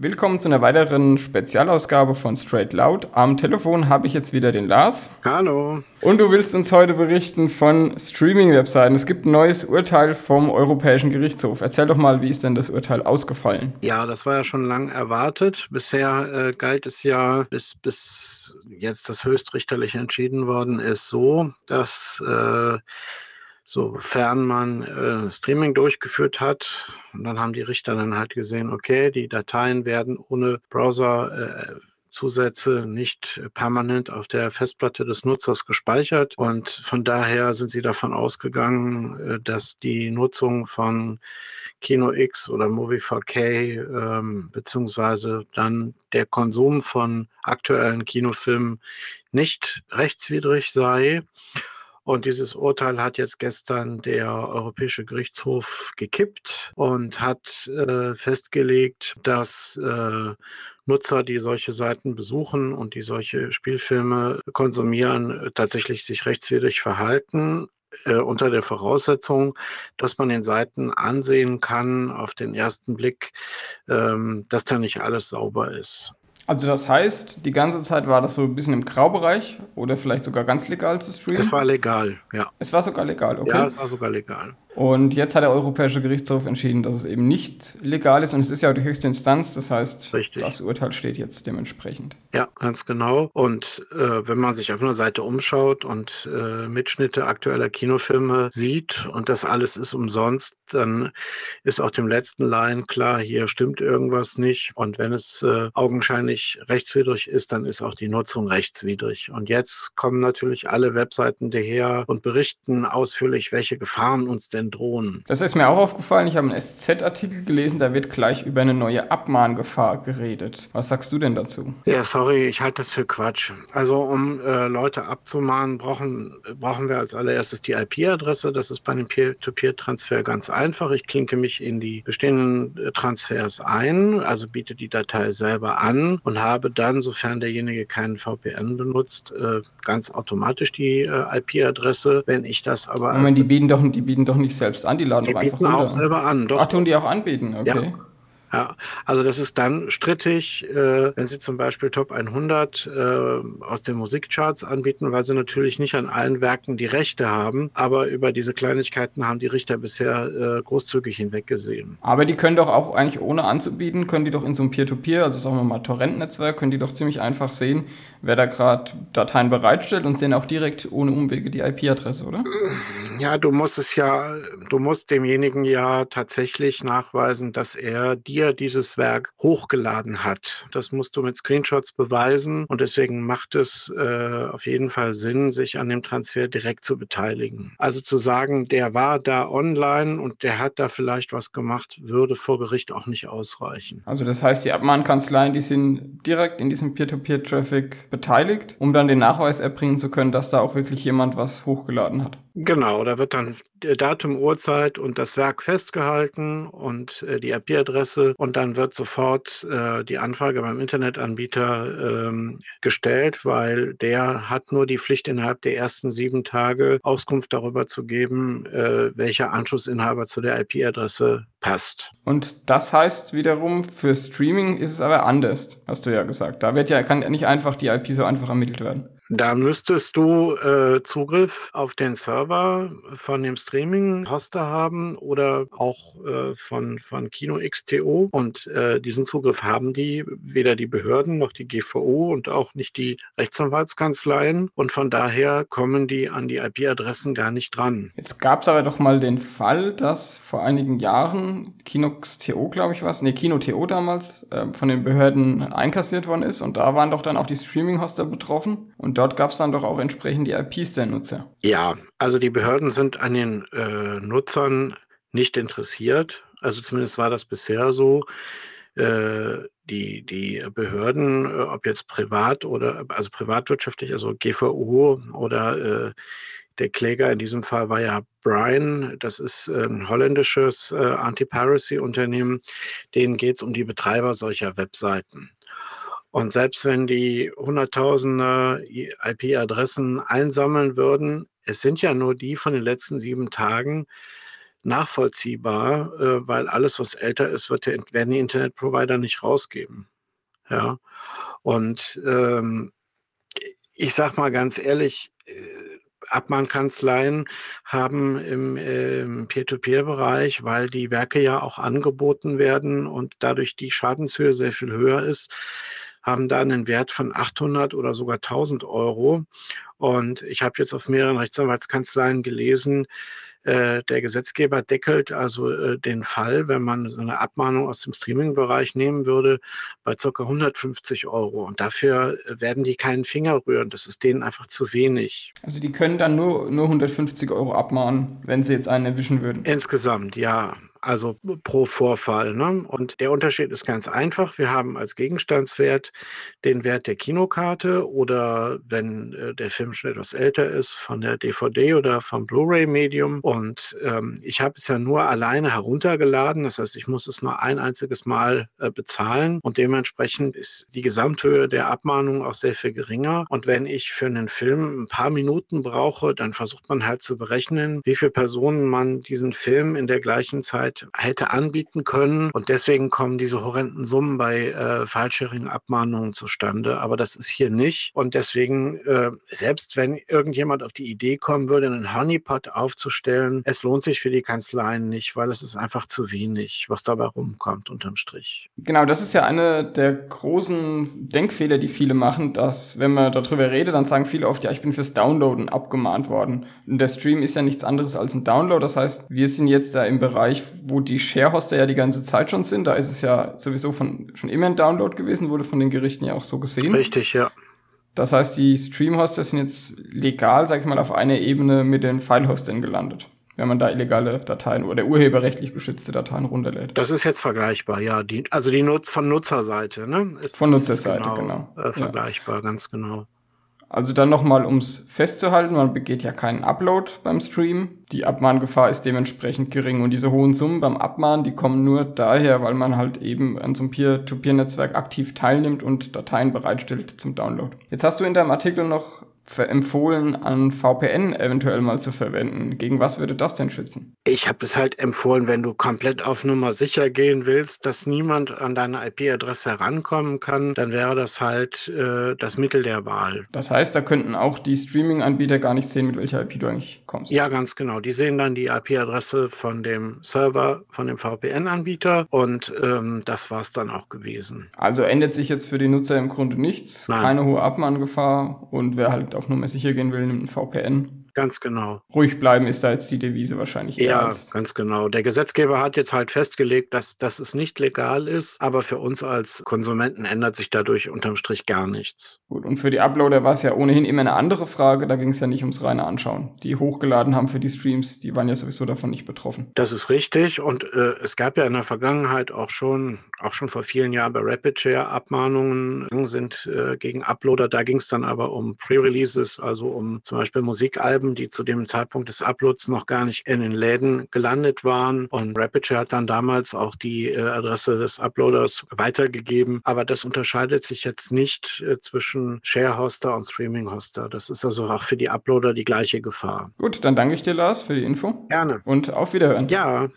Willkommen zu einer weiteren Spezialausgabe von Straight Loud. Am Telefon habe ich jetzt wieder den Lars. Hallo. Und du willst uns heute berichten von Streaming-Webseiten. Es gibt ein neues Urteil vom Europäischen Gerichtshof. Erzähl doch mal, wie ist denn das Urteil ausgefallen? Ja, das war ja schon lang erwartet. Bisher äh, galt es ja, bis, bis jetzt das höchstrichterlich entschieden worden ist, so, dass äh, sofern man äh, Streaming durchgeführt hat. Und dann haben die Richter dann halt gesehen, okay, die Dateien werden ohne Browser äh, nicht permanent auf der Festplatte des Nutzers gespeichert. Und von daher sind sie davon ausgegangen, äh, dass die Nutzung von Kino X oder Movie 4K ähm, beziehungsweise dann der Konsum von aktuellen Kinofilmen nicht rechtswidrig sei. Und dieses Urteil hat jetzt gestern der Europäische Gerichtshof gekippt und hat äh, festgelegt, dass äh, Nutzer, die solche Seiten besuchen und die solche Spielfilme konsumieren, tatsächlich sich rechtswidrig verhalten. Äh, unter der Voraussetzung, dass man den Seiten ansehen kann auf den ersten Blick, ähm, dass da nicht alles sauber ist. Also das heißt, die ganze Zeit war das so ein bisschen im Graubereich oder vielleicht sogar ganz legal zu streamen? Es war legal, ja. Es war sogar legal, okay. Ja, es war sogar legal. Und jetzt hat der Europäische Gerichtshof entschieden, dass es eben nicht legal ist. Und es ist ja die höchste Instanz. Das heißt, Richtig. das Urteil steht jetzt dementsprechend. Ja, ganz genau. Und äh, wenn man sich auf einer Seite umschaut und äh, Mitschnitte aktueller Kinofilme sieht und das alles ist umsonst, dann ist auch dem letzten Laien klar, hier stimmt irgendwas nicht. Und wenn es äh, augenscheinlich rechtswidrig ist, dann ist auch die Nutzung rechtswidrig. Und jetzt kommen natürlich alle Webseiten daher und berichten ausführlich, welche Gefahren uns denn drohen. Das ist mir auch aufgefallen. Ich habe einen SZ-Artikel gelesen, da wird gleich über eine neue Abmahngefahr geredet. Was sagst du denn dazu? Ja, sorry, ich halte das für Quatsch. Also um äh, Leute abzumahnen, brauchen, brauchen wir als allererstes die IP-Adresse. Das ist bei einem Peer-to-Peer-Transfer ganz einfach. Ich klinke mich in die bestehenden äh, Transfers ein, also biete die Datei selber an und habe dann, sofern derjenige keinen VPN benutzt, äh, ganz automatisch die äh, IP-Adresse. Wenn ich das aber... Moment, die bieten doch, die bieten doch nicht selbst an, die laden die doch einfach runter. auch selber an. Doch. Ach, tun die auch anbieten, okay. Ja. Ja, also das ist dann strittig, äh, wenn Sie zum Beispiel Top 100 äh, aus den Musikcharts anbieten, weil Sie natürlich nicht an allen Werken die Rechte haben, aber über diese Kleinigkeiten haben die Richter bisher äh, großzügig hinweggesehen. Aber die können doch auch eigentlich ohne anzubieten, können die doch in so einem Peer-to-Peer, -Peer, also sagen wir mal Torrent-Netzwerk, können die doch ziemlich einfach sehen, wer da gerade Dateien bereitstellt und sehen auch direkt ohne Umwege die IP-Adresse, oder? Ja, du musst es ja, du musst demjenigen ja tatsächlich nachweisen, dass er die dir dieses Werk hochgeladen hat. Das musst du mit Screenshots beweisen und deswegen macht es äh, auf jeden Fall Sinn, sich an dem Transfer direkt zu beteiligen. Also zu sagen, der war da online und der hat da vielleicht was gemacht, würde vor Gericht auch nicht ausreichen. Also das heißt, die Abmahnkanzleien, die sind direkt in diesem Peer-to-Peer-Traffic beteiligt, um dann den Nachweis erbringen zu können, dass da auch wirklich jemand was hochgeladen hat. Genau, da wird dann Datum, Uhrzeit und das Werk festgehalten und äh, die IP-Adresse und dann wird sofort äh, die Anfrage beim Internetanbieter ähm, gestellt, weil der hat nur die Pflicht innerhalb der ersten sieben Tage Auskunft darüber zu geben, äh, welcher Anschlussinhaber zu der IP-Adresse passt. Und das heißt wiederum, für Streaming ist es aber anders, hast du ja gesagt. Da wird ja, kann ja nicht einfach die IP so einfach ermittelt werden. Da müsstest du äh, Zugriff auf den Server von dem Streaming-Hoster haben oder auch äh, von, von Kino XTO. Und äh, diesen Zugriff haben die weder die Behörden noch die GVO und auch nicht die Rechtsanwaltskanzleien. Und von daher kommen die an die IP-Adressen gar nicht dran. Jetzt gab es aber doch mal den Fall, dass vor einigen Jahren Kino XTO, glaube ich, was, nee, Kino TO damals äh, von den Behörden einkassiert worden ist. Und da waren doch dann auch die Streaming-Hoster betroffen. Und dort gab es dann doch auch entsprechend die IPs der Nutzer. Ja, also die Behörden sind an den äh, Nutzern nicht interessiert. Also zumindest war das bisher so. Äh, die, die Behörden, äh, ob jetzt privat oder also privatwirtschaftlich, also GVO oder äh, der Kläger in diesem Fall war ja Brian, das ist ein holländisches äh, Anti-Piracy-Unternehmen. Denen geht es um die Betreiber solcher Webseiten. Und selbst wenn die Hunderttausende IP-Adressen einsammeln würden, es sind ja nur die von den letzten sieben Tagen, nachvollziehbar, äh, weil alles, was älter ist, wird der, werden die Internetprovider nicht rausgeben. Ja. Und ähm, ich sag mal ganz ehrlich, äh, Abmahnkanzleien haben im, im Peer-to-Peer-Bereich, weil die Werke ja auch angeboten werden und dadurch die Schadenshöhe sehr viel höher ist, haben da einen Wert von 800 oder sogar 1000 Euro. Und ich habe jetzt auf mehreren Rechtsanwaltskanzleien gelesen, äh, der Gesetzgeber deckelt also äh, den Fall, wenn man so eine Abmahnung aus dem Streaming-Bereich nehmen würde, bei ca. 150 Euro. Und dafür äh, werden die keinen Finger rühren. Das ist denen einfach zu wenig. Also die können dann nur, nur 150 Euro abmahnen, wenn sie jetzt einen erwischen würden. Insgesamt, ja also pro Vorfall. Ne? Und der Unterschied ist ganz einfach. Wir haben als Gegenstandswert den Wert der Kinokarte oder wenn äh, der Film schon etwas älter ist, von der DVD oder vom Blu-ray-Medium. Und ähm, ich habe es ja nur alleine heruntergeladen. Das heißt, ich muss es nur ein einziges Mal äh, bezahlen und dementsprechend ist die Gesamthöhe der Abmahnung auch sehr viel geringer. Und wenn ich für einen Film ein paar Minuten brauche, dann versucht man halt zu berechnen, wie viele Personen man diesen Film in der gleichen Zeit Möglichkeit hätte anbieten können. Und deswegen kommen diese horrenden Summen bei äh, falscheren Abmahnungen zustande. Aber das ist hier nicht. Und deswegen, äh, selbst wenn irgendjemand auf die Idee kommen würde, einen Honeypot aufzustellen, es lohnt sich für die Kanzleien nicht, weil es ist einfach zu wenig, was dabei rumkommt unterm Strich. Genau, das ist ja eine der großen Denkfehler, die viele machen, dass wenn man darüber redet, dann sagen viele oft, ja, ich bin fürs Downloaden abgemahnt worden. Und der Stream ist ja nichts anderes als ein Download. Das heißt, wir sind jetzt da im Bereich, wo die Sharehoster ja die ganze Zeit schon sind. Da ist es ja sowieso von, schon immer ein Download gewesen, wurde von den Gerichten ja auch so gesehen. Richtig, ja. Das heißt, die Stream-Hoster sind jetzt legal, sag ich mal, auf einer Ebene mit den File-Hostern gelandet wenn man da illegale Dateien oder urheberrechtlich geschützte Dateien runterlädt. Das ist jetzt vergleichbar, ja. Die, also die Nutz von Nutzerseite, ne? Ist, von Nutzerseite, genau. genau. Äh, vergleichbar, ja. ganz genau. Also dann nochmal, um es festzuhalten, man begeht ja keinen Upload beim Stream. Die Abmahngefahr ist dementsprechend gering. Und diese hohen Summen beim Abmahnen, die kommen nur daher, weil man halt eben an so einem Peer-to-Peer-Netzwerk aktiv teilnimmt und Dateien bereitstellt zum Download. Jetzt hast du in deinem Artikel noch empfohlen, an VPN eventuell mal zu verwenden. Gegen was würde das denn schützen? Ich habe es halt empfohlen, wenn du komplett auf Nummer sicher gehen willst, dass niemand an deine IP-Adresse herankommen kann, dann wäre das halt äh, das Mittel der Wahl. Das heißt, da könnten auch die Streaming-Anbieter gar nicht sehen, mit welcher IP du eigentlich kommst. Ja, ganz genau. Die sehen dann die IP-Adresse von dem Server, von dem VPN-Anbieter und ähm, das war es dann auch gewesen. Also ändert sich jetzt für die Nutzer im Grunde nichts, Nein. keine hohe Abmahngefahr und wer halt auf Nummer sicher gehen will, nimmt ein VPN. Ganz genau. Ruhig bleiben ist da jetzt die Devise wahrscheinlich. Ja, ganz genau. Der Gesetzgeber hat jetzt halt festgelegt, dass, dass es nicht legal ist, aber für uns als Konsumenten ändert sich dadurch unterm Strich gar nichts. Gut, und für die Uploader war es ja ohnehin immer eine andere Frage. Da ging es ja nicht ums reine Anschauen. Die hochgeladen haben für die Streams, die waren ja sowieso davon nicht betroffen. Das ist richtig. Und äh, es gab ja in der Vergangenheit auch schon, auch schon vor vielen Jahren bei RapidShare Abmahnungen sind äh, gegen Uploader. Da ging es dann aber um Pre-Releases, also um zum Beispiel Musikalben haben, die zu dem Zeitpunkt des Uploads noch gar nicht in den Läden gelandet waren. Und RapidShare hat dann damals auch die äh, Adresse des Uploaders weitergegeben. Aber das unterscheidet sich jetzt nicht äh, zwischen Share-Hoster und Streaming-Hoster. Das ist also auch für die Uploader die gleiche Gefahr. Gut, dann danke ich dir, Lars, für die Info. Gerne. Und auf Wiederhören. Ja.